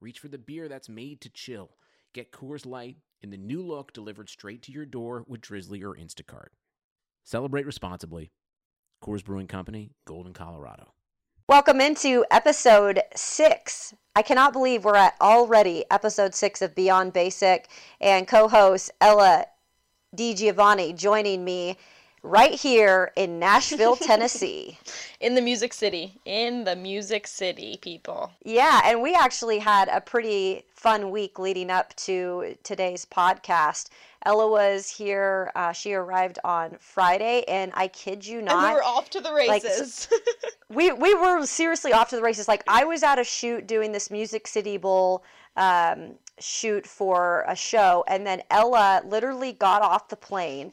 reach for the beer that's made to chill. Get Coors Light in the new look delivered straight to your door with Drizzly or Instacart. Celebrate responsibly. Coors Brewing Company, Golden, Colorado. Welcome into episode six. I cannot believe we're at already episode six of Beyond Basic and co host Ella Di Giovanni joining me right here in Nashville, Tennessee. in the Music City. In the Music City, people. Yeah, and we actually had a pretty fun week leading up to today's podcast. Ella was here. Uh, she arrived on Friday, and I kid you not, and we were off to the races. Like, we we were seriously off to the races. Like I was at a shoot doing this Music City Bowl um, shoot for a show, and then Ella literally got off the plane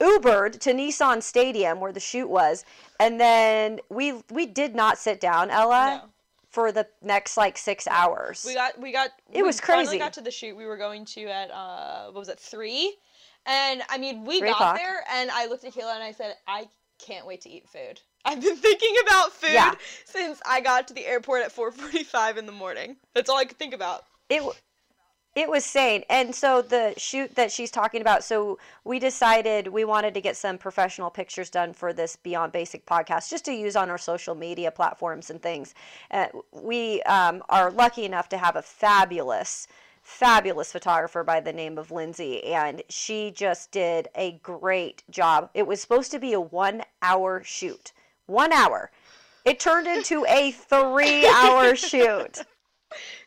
Ubered to Nissan Stadium where the shoot was, and then we we did not sit down, Ella. No. For the next like six hours, we got we got it we was crazy. got to the shoot we were going to at uh what was it three, and I mean we Three got o'clock. there and I looked at Kayla and I said I can't wait to eat food. I've been thinking about food yeah. since I got to the airport at 4:45 in the morning. That's all I could think about. It it was sane. And so the shoot that she's talking about, so we decided we wanted to get some professional pictures done for this Beyond Basic podcast just to use on our social media platforms and things. Uh, we um, are lucky enough to have a fabulous fabulous photographer by the name of Lindsay, and she just did a great job. It was supposed to be a one hour shoot. One hour. It turned into a three hour shoot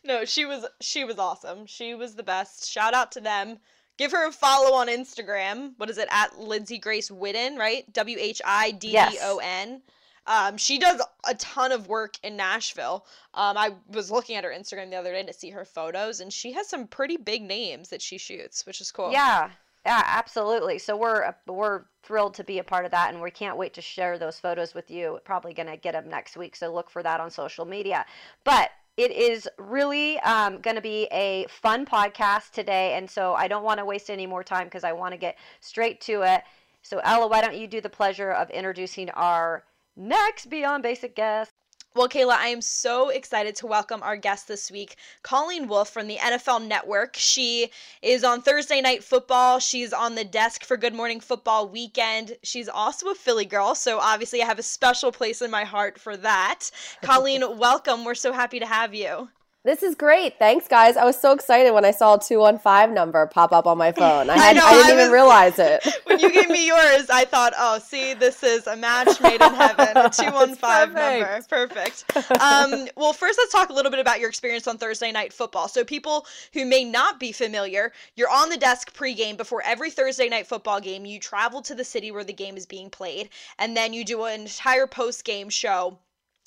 no, she was she was awesome. She was the best. Shout out to them. Give her a follow on Instagram. What is it at Lindsay Grace Whiddon, right? W H I D D O N. Um, she does a ton of work in Nashville. Um, I was looking at her Instagram the other day to see her photos, and she has some pretty big names that she shoots, which is cool. Yeah, yeah, absolutely. So we're we're thrilled to be a part of that, and we can't wait to share those photos with you. Probably gonna get them next week, so look for that on social media. But it is really um, going to be a fun podcast today. And so I don't want to waste any more time because I want to get straight to it. So, Ella, why don't you do the pleasure of introducing our next Beyond Basic guest? Well, Kayla, I am so excited to welcome our guest this week, Colleen Wolfe from the NFL Network. She is on Thursday Night Football. She's on the desk for Good Morning Football Weekend. She's also a Philly girl, so obviously I have a special place in my heart for that. Colleen, welcome. We're so happy to have you. This is great. Thanks, guys. I was so excited when I saw a 215 number pop up on my phone. I, had, I, know, I didn't I was, even realize it. when you gave me yours, I thought, oh, see, this is a match made in heaven, a 215 number. Perfect. Um, well, first, let's talk a little bit about your experience on Thursday Night Football. So, people who may not be familiar, you're on the desk pregame before every Thursday Night Football game. You travel to the city where the game is being played, and then you do an entire post game show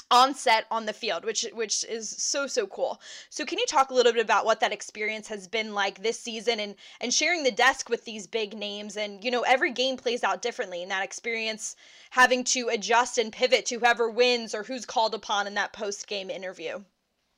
on set on the field which which is so so cool so can you talk a little bit about what that experience has been like this season and and sharing the desk with these big names and you know every game plays out differently and that experience having to adjust and pivot to whoever wins or who's called upon in that post game interview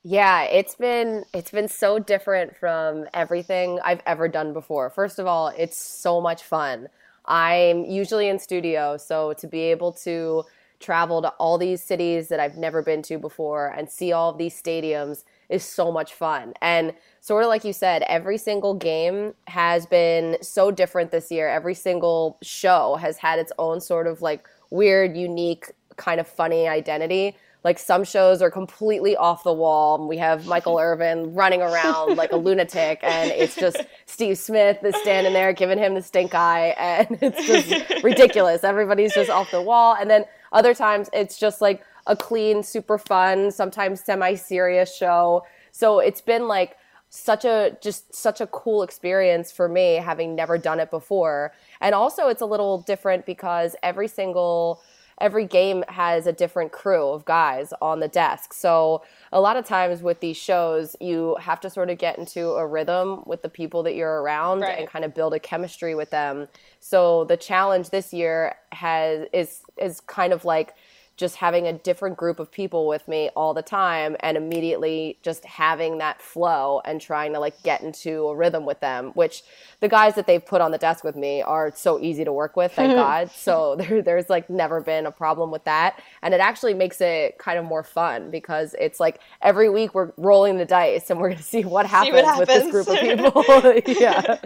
yeah, it's been it's been so different from everything I've ever done before. First of all, it's so much fun. I'm usually in studio, so to be able to travel to all these cities that I've never been to before and see all of these stadiums is so much fun. And sort of like you said, every single game has been so different this year. Every single show has had its own sort of like weird, unique, kind of funny identity. Like some shows are completely off the wall. We have Michael Irvin running around like a lunatic, and it's just Steve Smith is standing there giving him the stink eye, and it's just ridiculous. Everybody's just off the wall. And then other times it's just like a clean, super fun, sometimes semi serious show. So it's been like such a just such a cool experience for me having never done it before. And also it's a little different because every single every game has a different crew of guys on the desk. So a lot of times with these shows, you have to sort of get into a rhythm with the people that you're around Right. and kind of build a chemistry with them. So the challenge this year has is is kind of like just having a different group of people with me all the time and immediately just having that flow and trying to like get into a rhythm with them which the guys that they've put on the desk with me are so easy to work with thank god. So there, there's like never been a problem with that. And it actually makes it kind of more fun because it's like every week we're rolling the dice and we're going to see what happens, what with this group of people. Yeah.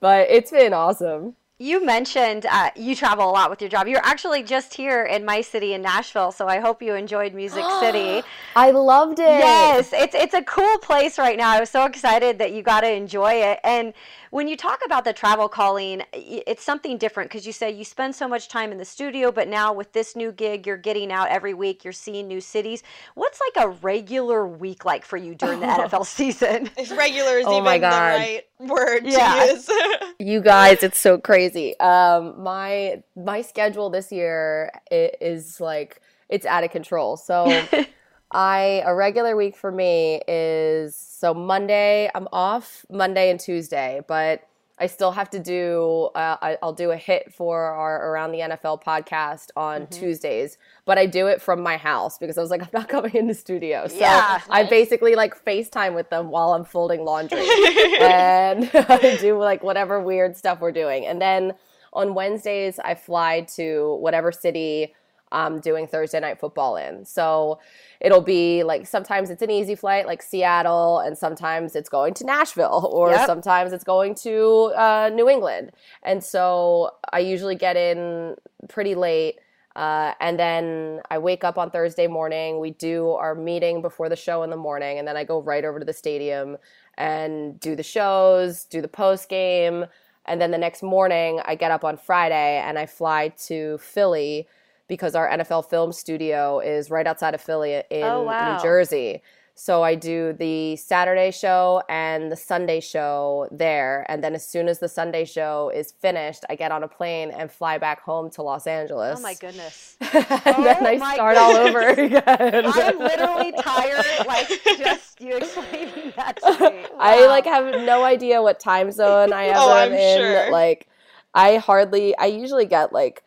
But it's been awesome You mentioned uh, you travel a lot with your job. You're actually just here in my city in Nashville, so I hope you enjoyed Music City. i loved it Yes, it's it's a cool place right now. I was so excited that you got to enjoy it. And when you talk about the travel calling, it's something different because you say you spend so much time in the studio, but now with this new gig, you're getting out every week. You're seeing new cities. What's like a regular week like for you during the NFL season? If regular is Oh even my the right word Yeah. to use. you guys it's so crazy um my my schedule this year i- is like it's out of control so i a regular week for me is so monday i'm off monday and tuesday but i still have to do uh, I, i'll do a hit for our around the nfl podcast on tuesdays but i do it from my house because i was like i'm not coming in the studio so Yeah. i basically like facetime with them while i'm folding laundry and I do like whatever weird stuff we're doing. And then on Wednesdays, I fly to whatever city I'm doing Thursday night football in. So it'll be like sometimes it's an easy flight, like Seattle, and sometimes it's going to Nashville, or Yep. sometimes it's going to uh, New England. And so I usually get in pretty late. Uh, and then I wake up on Thursday morning. We do our meeting before the show in the morning, and then I go right over to the stadium and do the shows, do the post game, and then the next morning I get up on Friday and I fly to Philly because our NFL film studio is right outside of Philly in Oh, wow. New Jersey. So I do the Saturday show and the Sunday show there. And then as soon as the Sunday show is finished, I get on a plane and fly back home to Los Angeles. oh my goodness. and then Oh I my start all over again. I'm literally tired, like just you explaining that to me. I like have no idea what time zone I ever Oh, am in. sure. Like I hardly I usually get like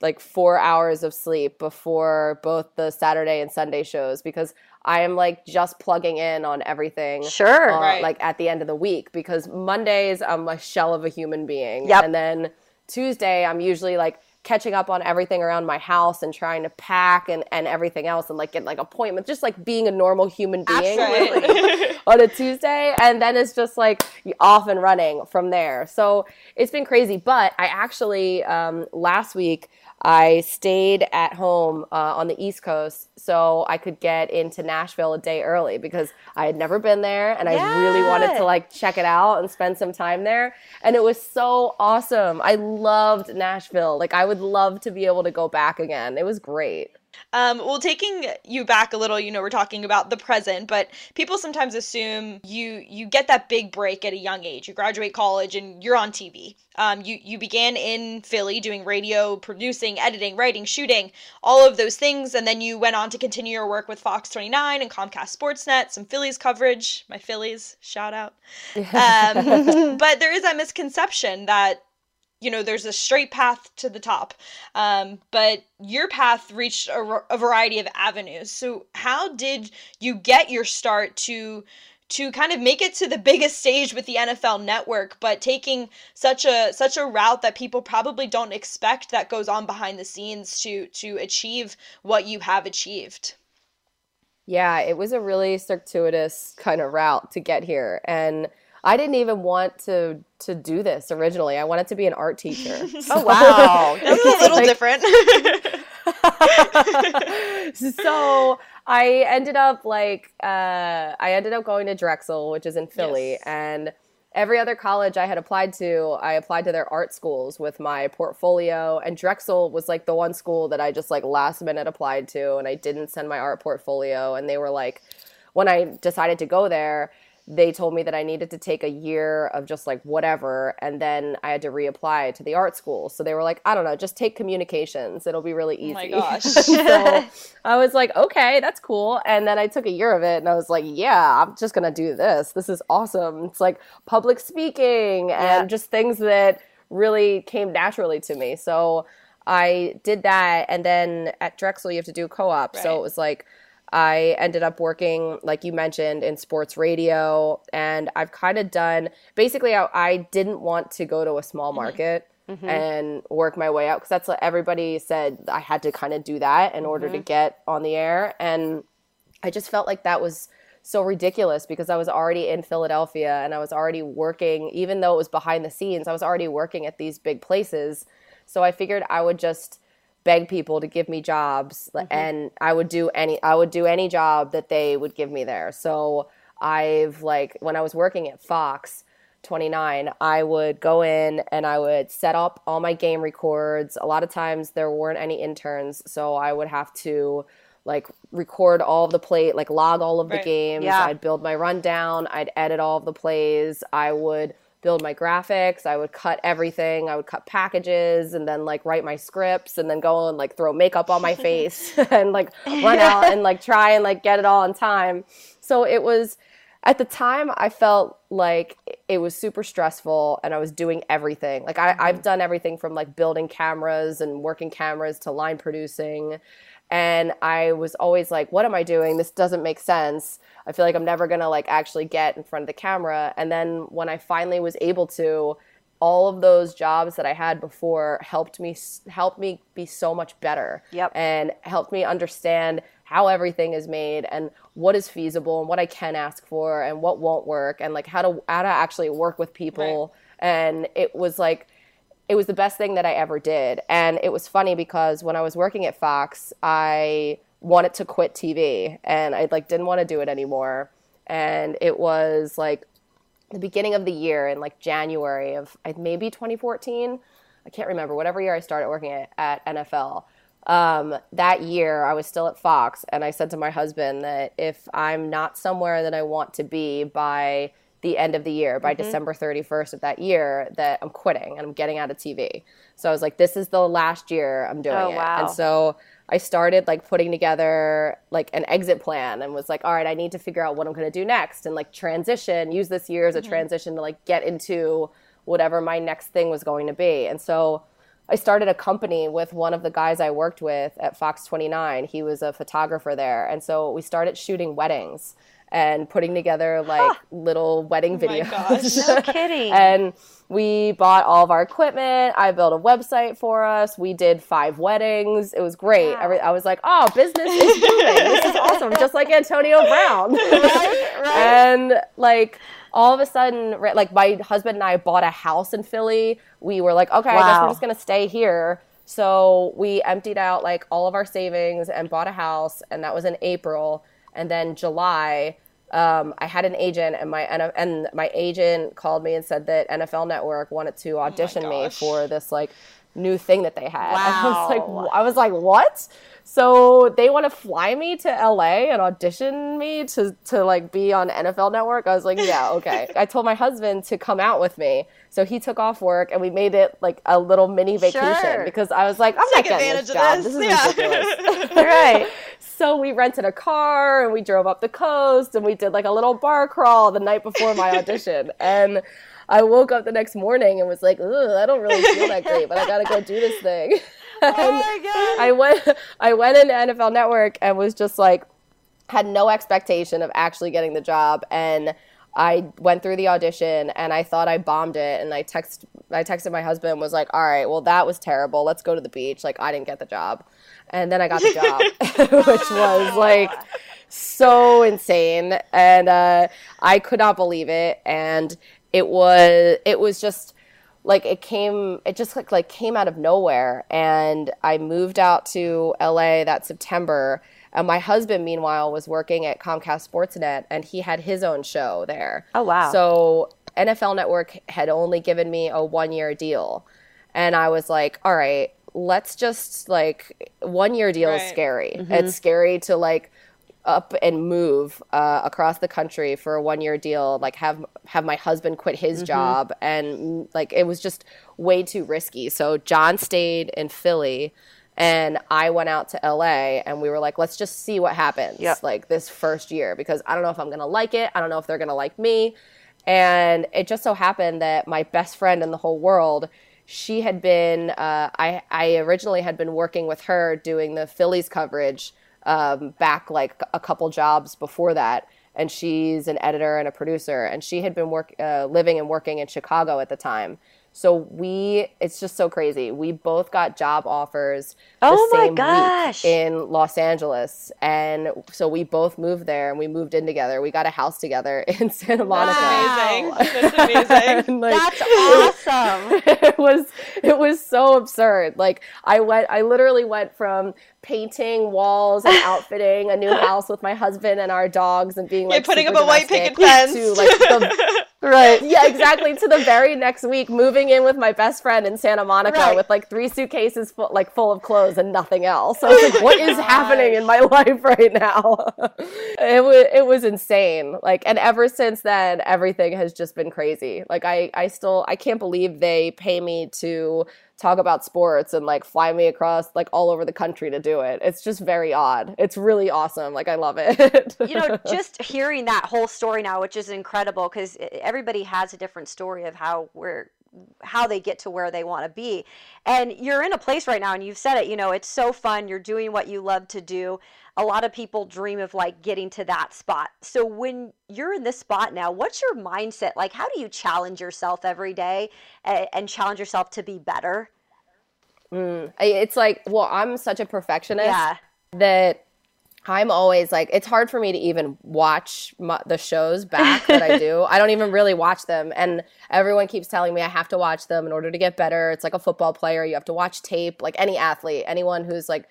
like 4 hours of sleep before both the Saturday and Sunday shows because I am like just plugging in on everything. Sure. uh, Right. like at the end of the week because Mondays I'm a shell of a human being. Yep. And then Tuesday I'm usually like catching up on everything around my house and trying to pack and, and everything else and like get like appointments, just like being a normal human being Absolutely. on a Tuesday, and then it's just like off and running from there. So it's been crazy. But I actually um, last week I stayed at home uh, on the East Coast so I could get into Nashville a day early because I had never been there and I really wanted to like check it out and spend some time there. And it was so awesome. I loved Nashville. Like I would love to be able to go back again. It was great. Um, well, taking you back a little, you know, we're talking about the present, but people sometimes assume you you get that big break at a young age. You graduate college and you're on TV. Um, you you began in Philly doing radio, producing, editing, writing, shooting, all of those things, and then you went on to continue your work with Fox 29 and Comcast Sportsnet, some Phillies coverage. My Phillies, shout out. Um, but there is that misconception that you know there's a straight path to the top um, but your path reached a variety of avenues so how did you get your start to to kind of make it to the biggest stage with the NFL network but taking such a such a route that people probably don't expect that goes on behind the scenes to to achieve what you have achieved Yeah, it was a really circuitous kind of route to get here. And I didn't even want to to do this originally. I wanted to be an art teacher. Oh wow. that's a little Like- different so I ended up like uh, I ended up going to Drexel, which is in Philly, Yes. and every other college I had applied to, I applied to their art schools with my portfolio, and Drexel was like the one school that I just like last minute applied to, and I didn't send my art portfolio, and they were like, when I decided to go there. They told me that I needed to take a year of just like whatever, and then I had to reapply to the art school. So they were like, I don't know, just take communications. It'll be really easy. Oh my gosh. so I was like, okay, that's cool. And then I took a year of it, and I was like, yeah, I'm just gonna do this. This is awesome. It's like public speaking Yeah. and just things that really came naturally to me. So I did that, and then at Drexel you have to do co-op. So it was like I ended up working, like you mentioned, in sports radio, and I've kind of done. Basically, I, I didn't want to go to a small mm-hmm. market mm-hmm. and work my way out because that's what everybody said I had to kind of do that in order to mm-hmm. get on the air, and I just felt like that was so ridiculous because I was already in Philadelphia and I was already working, even though it was behind the scenes, I was already working at these big places. So I figured I would just beg people to give me jobs mm-hmm. and I would do any I would do any job that they would give me there. So I've like when I was working at Fox 29, I would go in and I would set up all my game records. A lot of times there weren't any interns, so I would have to like record all of the play, like log all of the games. Yeah. I'd build my rundown. I'd edit all of the plays. I would build my graphics. I would cut everything. I would cut packages and then like write my scripts and then go and like throw makeup on my face and like run out and like try and like get it all on time. So it was at the time I felt like it was super stressful and I was doing everything. Like I, I've mm-hmm. done everything from like building cameras and working cameras to line producing. And I was always like, what am I doing? This doesn't make sense. I feel like I'm never gonna like actually get in front of the camera. And then when I finally was able to, all of those jobs that I had before helped me helped me be so much better. Yep. And helped me understand how everything is made and what is feasible and what I can ask for and what won't work and like how to how to actually work with people. And it was like it was the best thing that I ever did. And it was funny because when I was working at Fox, I wanted to quit TV and I like didn't want to do it anymore. And it was like the beginning of the year in like January of maybe 2014. I can't remember, whatever year I started working at, at NFL. Um, that year, I was still at Fox, and I said to my husband that if I'm not somewhere that I want to be by the end of the year, by mm-hmm. December 31st of that year, that I'm quitting and I'm getting out of TV. So I was like, this is the last year I'm doing Oh, it. wow. And so I started like putting together like an exit plan and was like, all right, I need to figure out what I'm going to do next and like transition, use this year as a mm-hmm. transition to like get into whatever my next thing was going to be. And so I started a company with one of the guys I worked with at Fox 29. He was a photographer there. And so we started shooting weddings and putting together like little wedding Oh my videos. gosh. No kidding. and we bought all of our equipment. I built a website for us. We did five weddings. It was great. Wow. Every, I was like, oh, business is booming. this is awesome. Just like Antonio Brown. right, right. And like all of a sudden, like my husband and I bought a house in Philly. We were like, okay, I guess we're just gonna stay here. So we emptied out like all of our savings and bought a house, and that was in April. And then July, um, I had an agent, and my and, and my agent called me and said that NFL Network wanted to audition me for this like new thing that they had. Wow! I was like, I was like, what? So they want to fly me to LA and audition me to to like be on NFL Network. I was like, yeah, okay. I told my husband to come out with me, so he took off work and we made it like a little mini vacation Sure. because I was like, I'm Take not getting advantage this of job. this. This, is yeah. ridiculous. right. So we rented a car and we drove up the coast and we did like a little bar crawl the night before my audition. And I woke up the next morning and was like, I don't really feel that great, but I gotta go do this thing. Oh my god. I went I went into NFL Network and was just like had no expectation of actually getting the job and I went through the audition and I thought I bombed it and I text I texted my husband and was like, "All right, well that was terrible. Let's go to the beach." Like I didn't get the job. And then I got the job, which was like so insane and uh, I could not believe it and it was it was just like it came it just like, like came out of nowhere and i moved out to la that september and my husband meanwhile was working at comcast sportsnet and he had his own show there Oh, wow. so nfl network had only given me a one year deal and i was like all right let's just like one year deal is Right. scary it's scary to like up and move uh, across the country for a one year deal, like have have my husband quit his mm-hmm. job, and like it was just way too risky. So John stayed in Philly, and I went out to LA, and we were like, let's just see what happens, yep. like this first year, because I don't know if I'm gonna like it. I don't know if they're gonna like me, and it just so happened that my best friend in the whole world she had been uh, I, I originally had been working with her doing the phillies coverage um, back like a couple jobs before that and she's an editor and a producer and she had been work uh, living and working in chicago at the time so we, it's just so crazy. We both got job offers the oh same week in Los Angeles, and so we both moved there and we moved in together. We got a house together in Santa Monica. Wow. That's amazing. That's amazing. like, That's awesome. It was it was so absurd. Like I went, I literally went from painting walls and outfitting a new house with my husband and our dogs and being like yeah, putting up a white picket fence to like the, right yeah exactly to the very next week moving in with my best friend in Santa Monica right. with like three suitcases full, like full of clothes and nothing else. So I was like, what is happening in my life right now? it was it was insane. Like and ever since then everything has just been crazy. Like I I still I can't believe they pay me to talk about sports and like fly me across like all over the country to do it. It's just very odd. It's really awesome. Like I love it. you know, just hearing that whole story now, which is incredible because everybody has a different story of how we're how they get to where they want to be. And you're in a place right now and you've said it, you know, it's so fun. You're doing what you love to do. A lot of people dream of like getting to that spot. So when you're in this spot now, what's your mindset? Like how do you challenge yourself every day and, and challenge yourself to be better? Mm. It's like, well, I'm such a perfectionist yeah. that I'm always like, it's hard for me to even watch my, the shows back that I do. I don't even really watch them. And everyone keeps telling me I have to watch them in order to get better. It's like a football player. You have to watch tape, like any athlete, anyone who's like,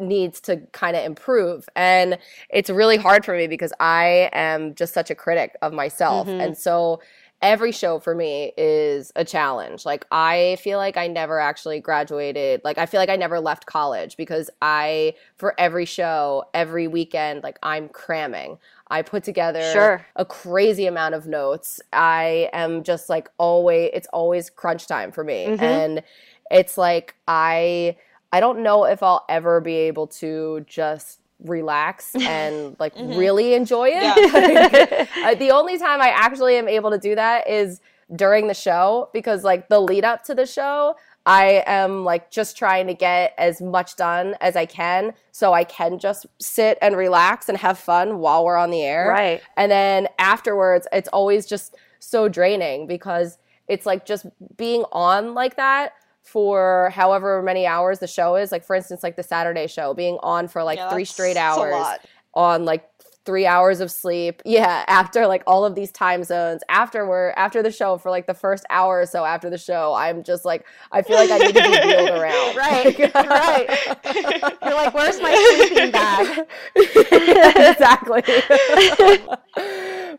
needs to kind of improve. And it's really hard for me because I am just such a critic of myself. Mm-hmm. And so every show for me is a challenge. Like I feel like I never actually graduated. Like I feel like I never left college because I for every show, every weekend, like I'm cramming. I put together sure. a crazy amount of notes. I am just like always it's always crunch time for me. Mm-hmm. And it's like I I don't know if I'll ever be able to just relax and like mm-hmm. really enjoy it. Yeah. uh, the only time I actually am able to do that is during the show because like the lead up to the show, I am like just trying to get as much done as I can so I can just sit and relax and have fun while we're on the air. Right. And then afterwards, it's always just so draining because it's like just being on like that for however many hours the show is. Like for instance, like the Saturday show being on for like yeah, three straight hours on like three hours of sleep. Yeah, after like all of these time zones. After we're after the show for like the first hour or so after the show, I'm just like I feel like I need to be wheeled around. Right, right. You're like, where's my sleeping bag? exactly.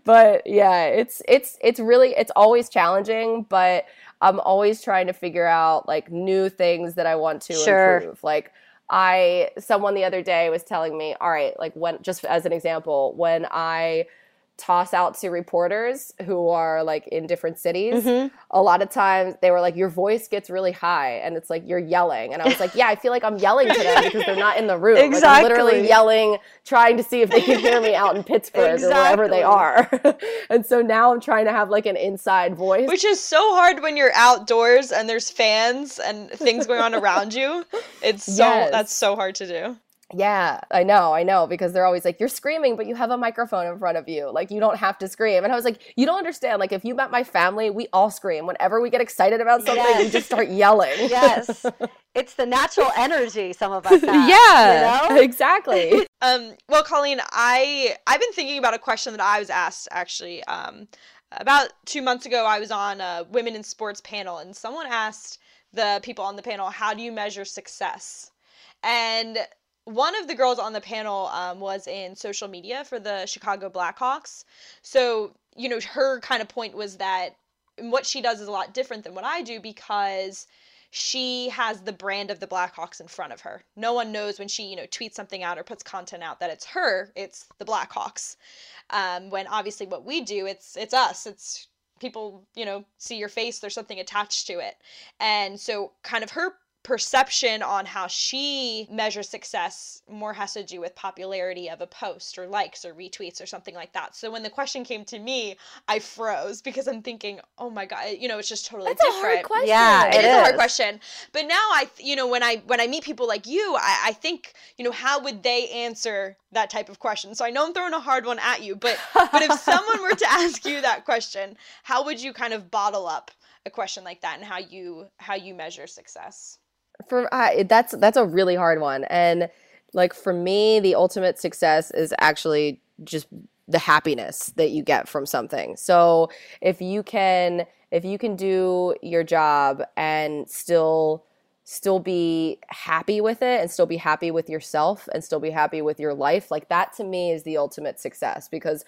But yeah, it's it's it's really it's always challenging, but I'm always trying to figure out like new things that I want to sure. improve. Like I someone the other day was telling me, all right, like when just as an example, when I toss out to reporters who are like in different cities mm-hmm. a lot of times they were like your voice gets really high and it's like you're yelling and i was like yeah i feel like i'm yelling to them because they're not in the room exactly. like, i'm literally yelling trying to see if they can hear me out in pittsburgh exactly. or wherever they are and so now i'm trying to have like an inside voice which is so hard when you're outdoors and there's fans and things going on around you it's so yes. that's so hard to do yeah, I know, I know, because they're always like, you're screaming, but you have a microphone in front of you. Like, you don't have to scream. And I was like, you don't understand. Like, if you met my family, we all scream. Whenever we get excited about something, yes. we just start yelling. yes. It's the natural energy some of us have. yeah, you know? exactly. um, well, Colleen, I, I've been thinking about a question that I was asked actually. Um, about two months ago, I was on a women in sports panel, and someone asked the people on the panel, how do you measure success? And one of the girls on the panel um, was in social media for the Chicago Blackhawks. So, you know, her kind of point was that what she does is a lot different than what I do because she has the brand of the Blackhawks in front of her. No one knows when she, you know, tweets something out or puts content out that it's her, it's the Blackhawks. Um, when obviously what we do, it's it's us. It's people, you know, see your face, there's something attached to it. And so kind of her perception on how she measures success more has to do with popularity of a post or likes or retweets or something like that. So when the question came to me, I froze because I'm thinking, oh my god, you know, it's just totally That's different. a hard question. Yeah, it it is, a hard question. But now I, you know, when I when I meet people like you, I, I think, you know, how would they answer that type of question? So I know I'm throwing a hard one at you, but but if someone were to ask you that question, how would you kind of bottle up a question like that and how you how you measure success? For I, that's that's a really hard one and like for me the ultimate success is actually just the happiness that you get from something. So if you can if you can do your job and still still be happy with it and still be happy with yourself and still be happy with your life like that to me is the ultimate success because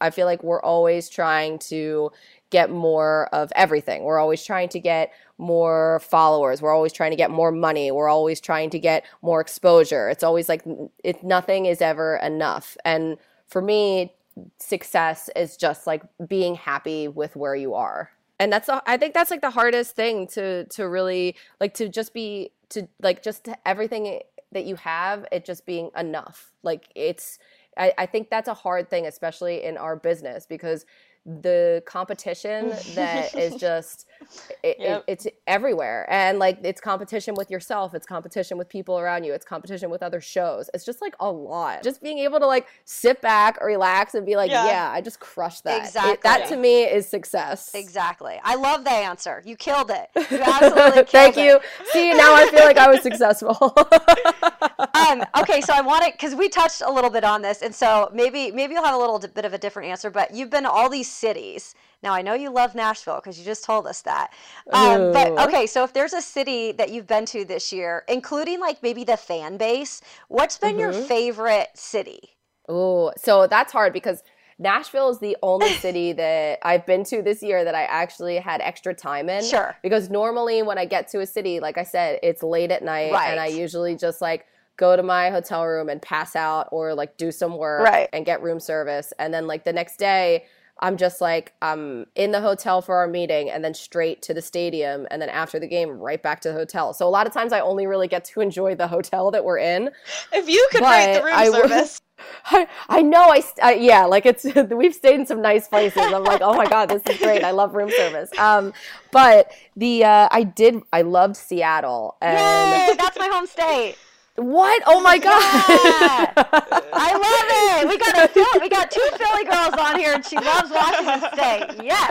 i feel like we're always trying to get more of everything. We're always trying to get more followers. We're always trying to get more money. We're always trying to get more exposure. It's always like it nothing is ever enough. And for me success is just like being happy with where you are and that's the, i think that's like the hardest thing to to really like to just be to like just to everything that you have it just being enough. Like it's I, I think that's a hard thing especially in our business because the competition that is just it, Yep. it, it's everywhere and like it's competition with yourself it's competition with people around you it's competition with other shows it's just like a lot just being able to like sit back relax and be like Yeah. yeah, i just crushed that It- Exactly. that to me is success Exactly. I love the answer. You killed it. You absolutely killed it. thank it. you see now i feel like i was successful um, okay, so I want to because we touched a little bit on this, and so maybe maybe you'll have a little bit of a different answer. But you've been all these cities. Now I know you love Nashville because you just told us that. Um, but okay, so if there's a city that you've been to this year, including like maybe the fan base, what's been your Mhm. favorite city? Oh, so that's hard because Nashville is the only city that I've been to this year that I actually had extra time in. Sure. Because normally when I get to a city, like I said, it's late at night and I usually just like go to my hotel room and pass out or like do some work Right. and get room service. And then like the next day, I'm just like I'm in the hotel for our meeting and then straight to the stadium and then after the game right back to the hotel. So a lot of times I only really get to enjoy the hotel that we're in. If you could rate the room I service. I, I know I, I yeah like it's we've stayed in some nice places i'm like oh my god this is great i love room service um but the uh i did i loved seattle and Yay, that's my home state. What oh my god I love it. We got a Phil- we got two Philly girls on here, and she loves Washington State. Yes.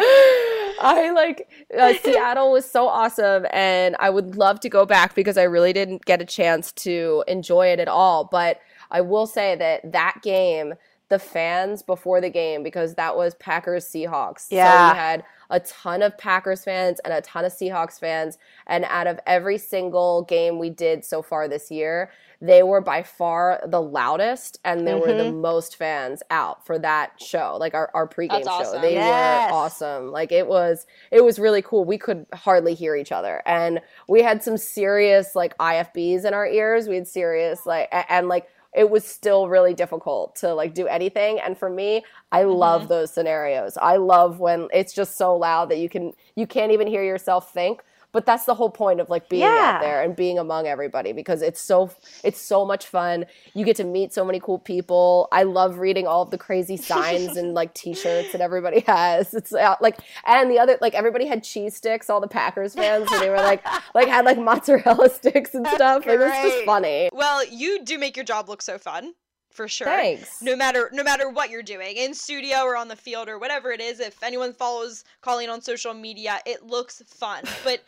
I like uh, Seattle was so awesome, and I would love to go back because I really didn't get a chance to enjoy it at all. But I will say that that game, the fans before the game, because that was Packers Seahawks. So Yeah. we had a ton of Packers fans and a ton of Seahawks fans, and out of every single game we did so far this year, they were by far the loudest and they were the Mm-hmm. most fans out for that show, like our, our pregame That's show. awesome. They Yes. were awesome. Like it was it was really cool. We could hardly hear each other. And we had some serious like IFBs in our ears. We had serious like a- and like it was still really difficult to like do anything. And for me i Mm-hmm. love those scenarios. I love when it's just so loud that you can you can't even hear yourself think but that's the whole point of like being Yeah. out there and being among everybody because it's so it's so much fun. You get to meet so many cool people. I love reading all of the crazy signs and like t-shirts that everybody has. It's uh, like and the other like everybody had cheese sticks all the packers fans so they were like like had like mozzarella sticks and That's stuff it was just funny. Well, you do make your job look so fun, for sure. thanks No matter no matter what you're doing in studio or on the field or whatever it is, if anyone follows Colleen on social media, it looks fun. But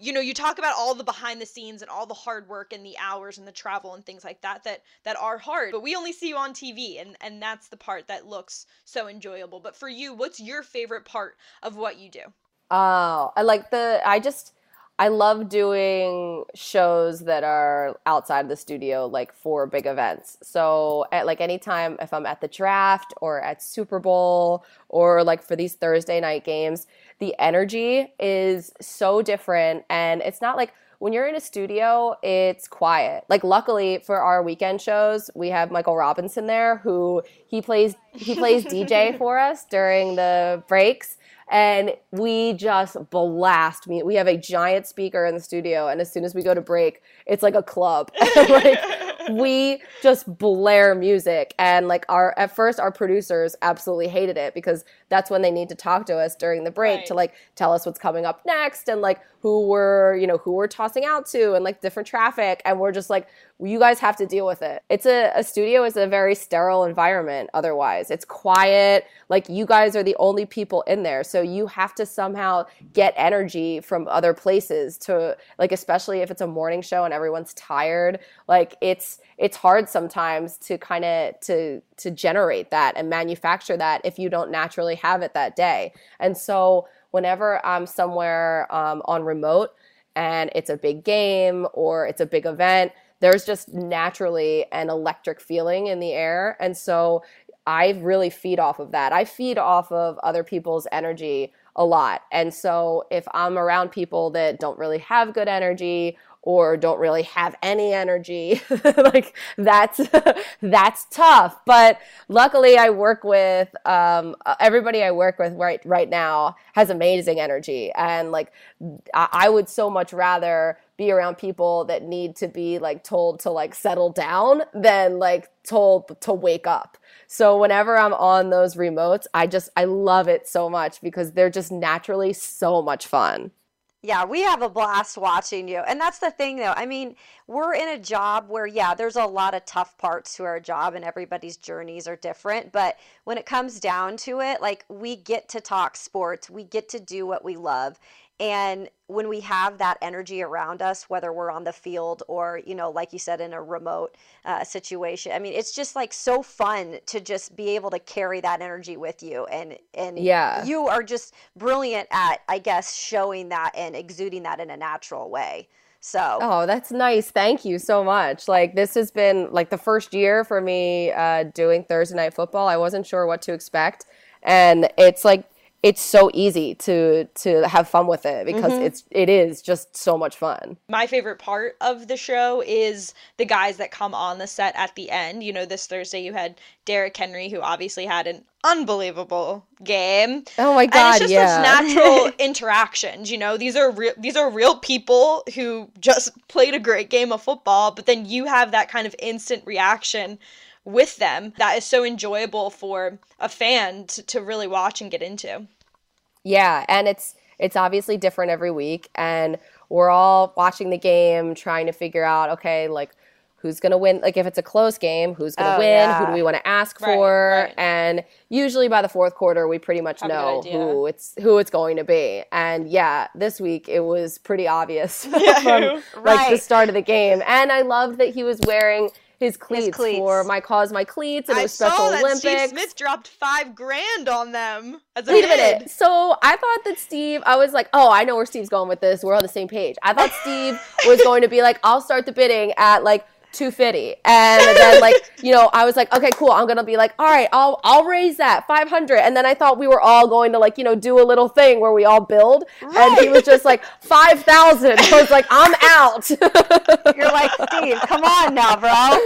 you know, you talk about all the behind the scenes and all the hard work and the hours and the travel and things like that that that are hard. But we only see you on TV and and that's the part that looks so enjoyable. But for you, what's your favorite part of what you do? Oh, I like the. I just I love doing shows that are outside the studio, like for big events. So at like anytime if I'm at the draft or at Super Bowl or like for these Thursday night games, the energy is so different, and it's not like when you're in a studio, it's quiet. Like luckily for our weekend shows, we have Michael Robinson there who he plays he plays DJ for us during the breaks and we just blast me. We have a giant speaker in the studio, and as soon as we go to break, it's like a club. like we just blare music, and like our at first our producers absolutely hated it because that's when they need to talk to us during the break right. to like tell us what's coming up next and like who we're you know who we're tossing out to and like different traffic, and we're just like you guys have to deal with it. It's a, a studio is a very sterile environment otherwise. It's quiet. Like you guys are the only people in there. So you have to somehow get energy from other places to like especially if it's a morning show and everyone's tired. Like it's it's hard sometimes to kind of to to generate that and manufacture that if you don't naturally have it that day. And so whenever I'm somewhere um, on remote and it's a big game or it's a big event there's just naturally an electric feeling in the air. And so I really feed off of that. I feed off of other people's energy a lot. And so if I'm around people that don't really have good energy or don't really have any energy like that's that's tough. But luckily i work with um, everybody i work with right right now has amazing energy. And like i would so much rather be around people that need to be like told to like settle down than like told to wake up. So whenever i'm on those remotes i just i love it so much because they're just naturally so much fun yeah, we have a blast watching you. And that's the thing, though. I mean, we're in a job where, yeah, there's a lot of tough parts to our job and everybody's journeys are different. But when it comes down to it, like, we get to talk sports, we get to do what we love. And when we have that energy around us, whether we're on the field or, you know, like you said, in a remote uh, situation, I mean, it's just like so fun to just be able to carry that energy with you. And, and yeah. you are just brilliant at, I guess, showing that and exuding that in a natural way. So, oh, that's nice. Thank you so much. Like, this has been like the first year for me uh, doing Thursday night football. I wasn't sure what to expect. And it's like it's so easy to to have fun with it because mm-hmm. it's it is just so much fun. My favorite part of the show is the guys that come on the set at the end. You know, this Thursday you had Derrick Henry who obviously had an unbelievable game. Oh my god, and it's just yeah. those natural interactions, you know. These are real these are real people who just played a great game of football, but then you have that kind of instant reaction with them that is so enjoyable for a fan to, to really watch and get into. Yeah, and it's it's obviously different every week and we're all watching the game trying to figure out okay, like who's going to win like if it's a close game, who's going to oh, win, yeah. who do we want to ask right, for? Right. And usually by the fourth quarter we pretty much Have know who it's who it's going to be. And yeah, this week it was pretty obvious yeah, from like right. the start of the game. And I loved that he was wearing his cleats, his cleats. for my cause, my cleats, and it was Special saw that Olympics. Steve Smith dropped five grand on them as a Wait a minute. So I thought that Steve, I was like, oh, I know where Steve's going with this. We're on the same page. I thought Steve was going to be like, I'll start the bidding at like 250 and then like you know i was like okay cool i'm gonna be like all right i'll i'll raise that 500 and then i thought we were all going to like you know do a little thing where we all build. Right. and he was just like 5000 i was like i'm out. You're like steve come on now bro.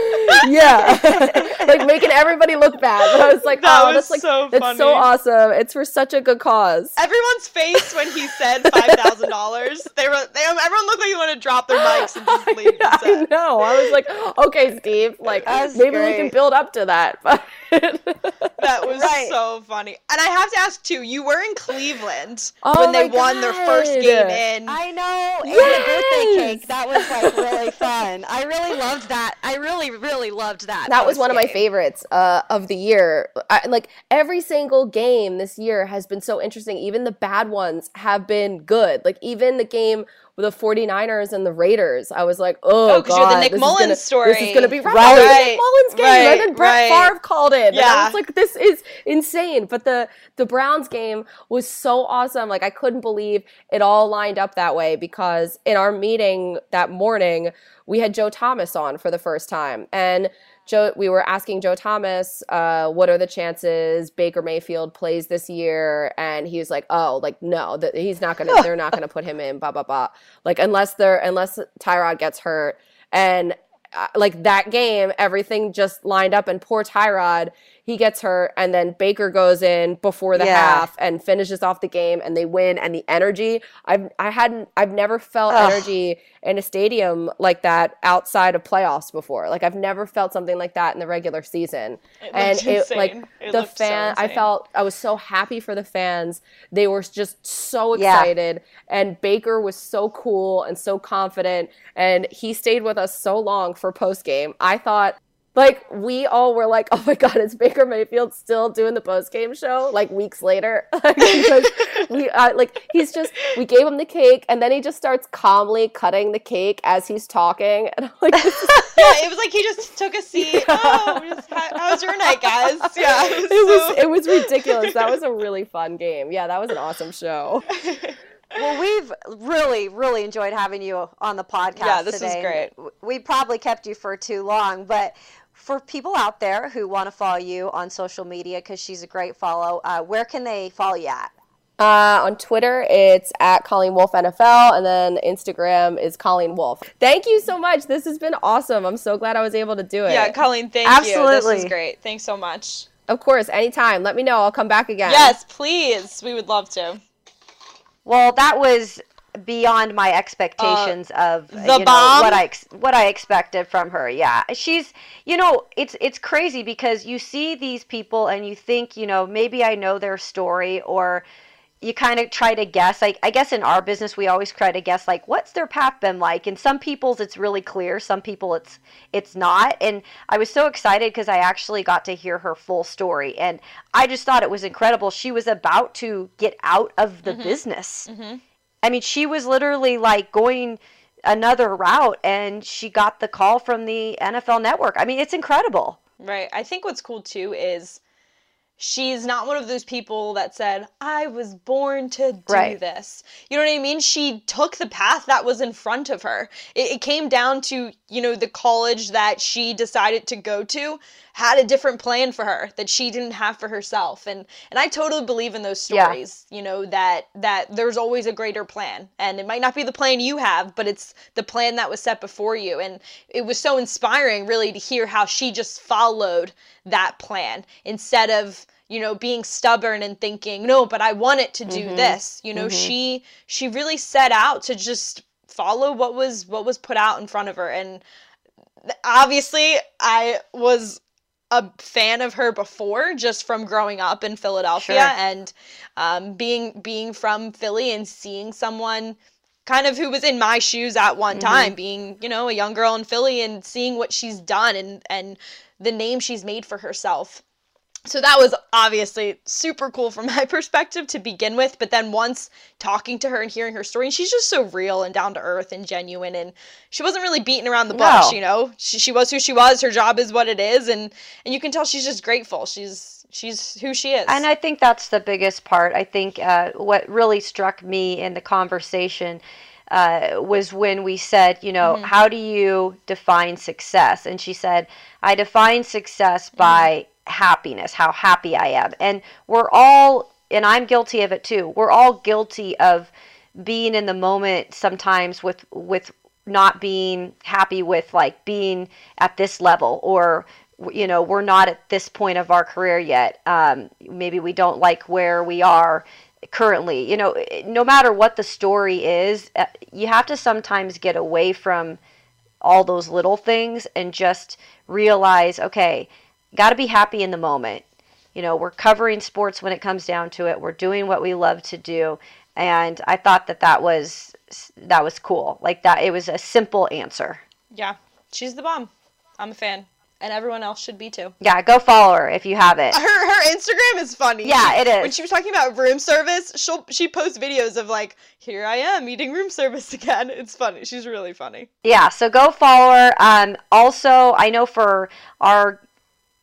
Yeah. Like making everybody look bad. But i was like that oh that's like so that's funny. so awesome. It's for such a good cause. Everyone's face when he said $5000 they were they everyone looked like they want to drop their mics and just leave. I know. I was like okay, Steve, like maybe great. we can build up to that. But that was right. so funny. And I have to ask too, you were in Cleveland oh when they won their first game in. I know. Yes! And the birthday cake. That was like really fun. I really loved that. I really, really loved that. That was one game. of my favorites uh, of the year. I, like every single game this year has been so interesting. Even the bad ones have been good. Like even the game the 49ers and the Raiders. I was like, oh, oh God, you're the Nick this Mullens gonna, story. This is going to be right. right. The Nick Mullens game. Right. And then Brett right. Favre called it. Yeah. And I was like, this is insane. But the, the Browns game was so awesome. Like, I couldn't believe it all lined up that way because in our meeting that morning, we had Joe Thomas on for the first time. And Joe, we were asking Joe Thomas, uh, what are the chances Baker Mayfield plays this year? And he was like, oh, like no, that he's not gonna. they're not gonna put him in. Blah blah blah. Like unless they're unless Tyrod gets hurt, and uh, like that game, everything just lined up. And poor Tyrod, he gets hurt, and then Baker goes in before the Yeah. half and finishes off the game, and they win. And the energy, I've I hadn't, I've never felt Ugh. energy in a stadium like that outside of playoffs before. Like I've never felt something like that in the regular season. It and looked it like insane. It the looked so fan I felt I was so happy for the fans. They were just so Yeah. excited and Baker was so cool and so confident and he stayed with us so long for post game. I thought like we all were like, "Oh my god, is Baker Mayfield still doing the post game show like weeks later?" because we uh, like he's just we gave him the cake and then he just starts calmly cutting the cake as he's talking and I'm like yeah, it was like he just took a seat. Oh, just, how, how was your night, guys? Yeah, it was. it was so- it was ridiculous. That was a really fun game. Yeah, that was an awesome show. Well, we've really, really enjoyed having you on the podcast Yeah, this today. great. We probably kept you for too long, but for people out there who want to follow you on social media, because she's a great follow, uh, where can they follow you at? Uh, on Twitter, it's at Colleen Wolfe NFL, and then Instagram is Colleen Wolfe. Thank you so much. This has been awesome. I'm so glad I was able to do it. yeah, Colleen, thank you. This Absolutely. was great. Thanks so much. Of course, anytime. Let me know. I'll come back again. Yes, please. We would love to. Well, that was beyond my uh, expectations of uh, the you know, bomb? what I ex- what I expected from her. Yeah, she's you know it's it's crazy because you see these people and you think you know maybe I know their story or you kind of try to guess. Like I guess in our business we always try to guess like what's their path been like. And some people's it's really clear, some people it's it's not. And I was so excited because I actually got to hear her full story and I just thought it was incredible. She was about to get out of the mm-hmm. business. Mm-hmm. I mean, she was literally like going another route and she got the call from the NFL network. I mean, it's incredible. Right. I think what's cool too is she's not one of those people that said, I was born to do Right. this. You know what I mean? She took the path that was in front of her. It, it came down to, you know, the college that she decided to go to had a different plan for her that she didn't have for herself. And and I totally believe in those Yeah. stories, you know, that that there's always a greater plan. And it might not be the plan you have, but it's the plan that was set before you. And it was so inspiring really to hear how she just followed that plan instead of you know being stubborn and thinking no but i want it to do this. You know she she really set out to just follow what was what was put out in front of her. And obviously i was a fan of her before just from growing up in philadelphia Sure. and um, being being from philly and seeing someone kind of who was in my shoes at one mm-hmm. time being you know a young girl in philly and seeing what she's done and and the name she's made for herself. So that was obviously super cool from my perspective to begin with but then once talking to her and hearing her story and she's just so real and down to earth and genuine and she wasn't really beating around the bush No. you know? She, she was who she was. Her job is what it is and and you can tell she's just grateful. She's she's who she is And I think that's the biggest part. I think uh, what really struck me in the conversation uh, was when we said, you know, how do you define success? And she said, I define success by happiness, how happy I am. And we're all, and I'm guilty of it too, we're all guilty of being in the moment sometimes with, with, not being happy with like being at this level or you know we're not at this point of our career yet. Um, maybe we don't like where we are currently. You know no matter what the story is uh, you have to sometimes get away from all those little things and just realize okay got to be happy in the moment. You know we're covering sports when it comes down to it. We're doing what we love to do. And i thought that that was that was cool. Like that it was a simple answer. Yeah. She's the bomb. I'm a fan and everyone else should be too yeah go follow her if you haven't her her Instagram is funny. Yeah, it is. When she was talking about room service, she'll she posts videos of like, here I am eating room service again. It's funny. She's really funny. yeah so go follow her um also i know for our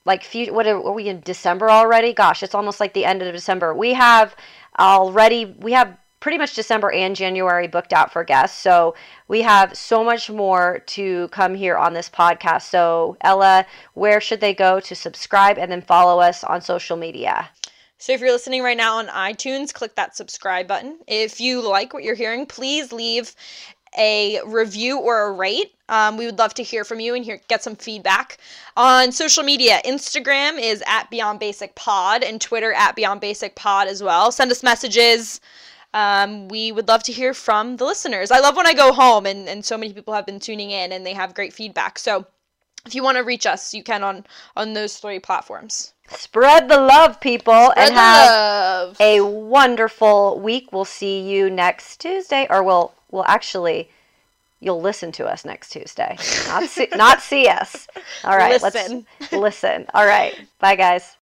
like few what are, are we in december already gosh it's almost like the end of december we have already we have pretty much December and January booked out for guests. So we have so much more to come here on this podcast. So, Ella, where should they go to subscribe and then follow us on social media? So if you're listening right now on iTunes, click that subscribe button. If you like what you're hearing, please leave a review or a rate. Um, we would love to hear from you and hear, get some feedback. On social media, Instagram is at Beyond Basic Pod and Twitter at Beyond Basic Pod as well. Send us messages. Um, we would love to hear from the listeners. I love when I go home and, and so many people have been tuning in and they have great feedback. So if you want to reach us, you can on on those three platforms. Spread the love, people, Spread and have love. a wonderful week. We'll see you next Tuesday, or we'll we'll actually you'll listen to us next Tuesday, not see, not see us. All right, Listen. let's listen. All right, bye, guys.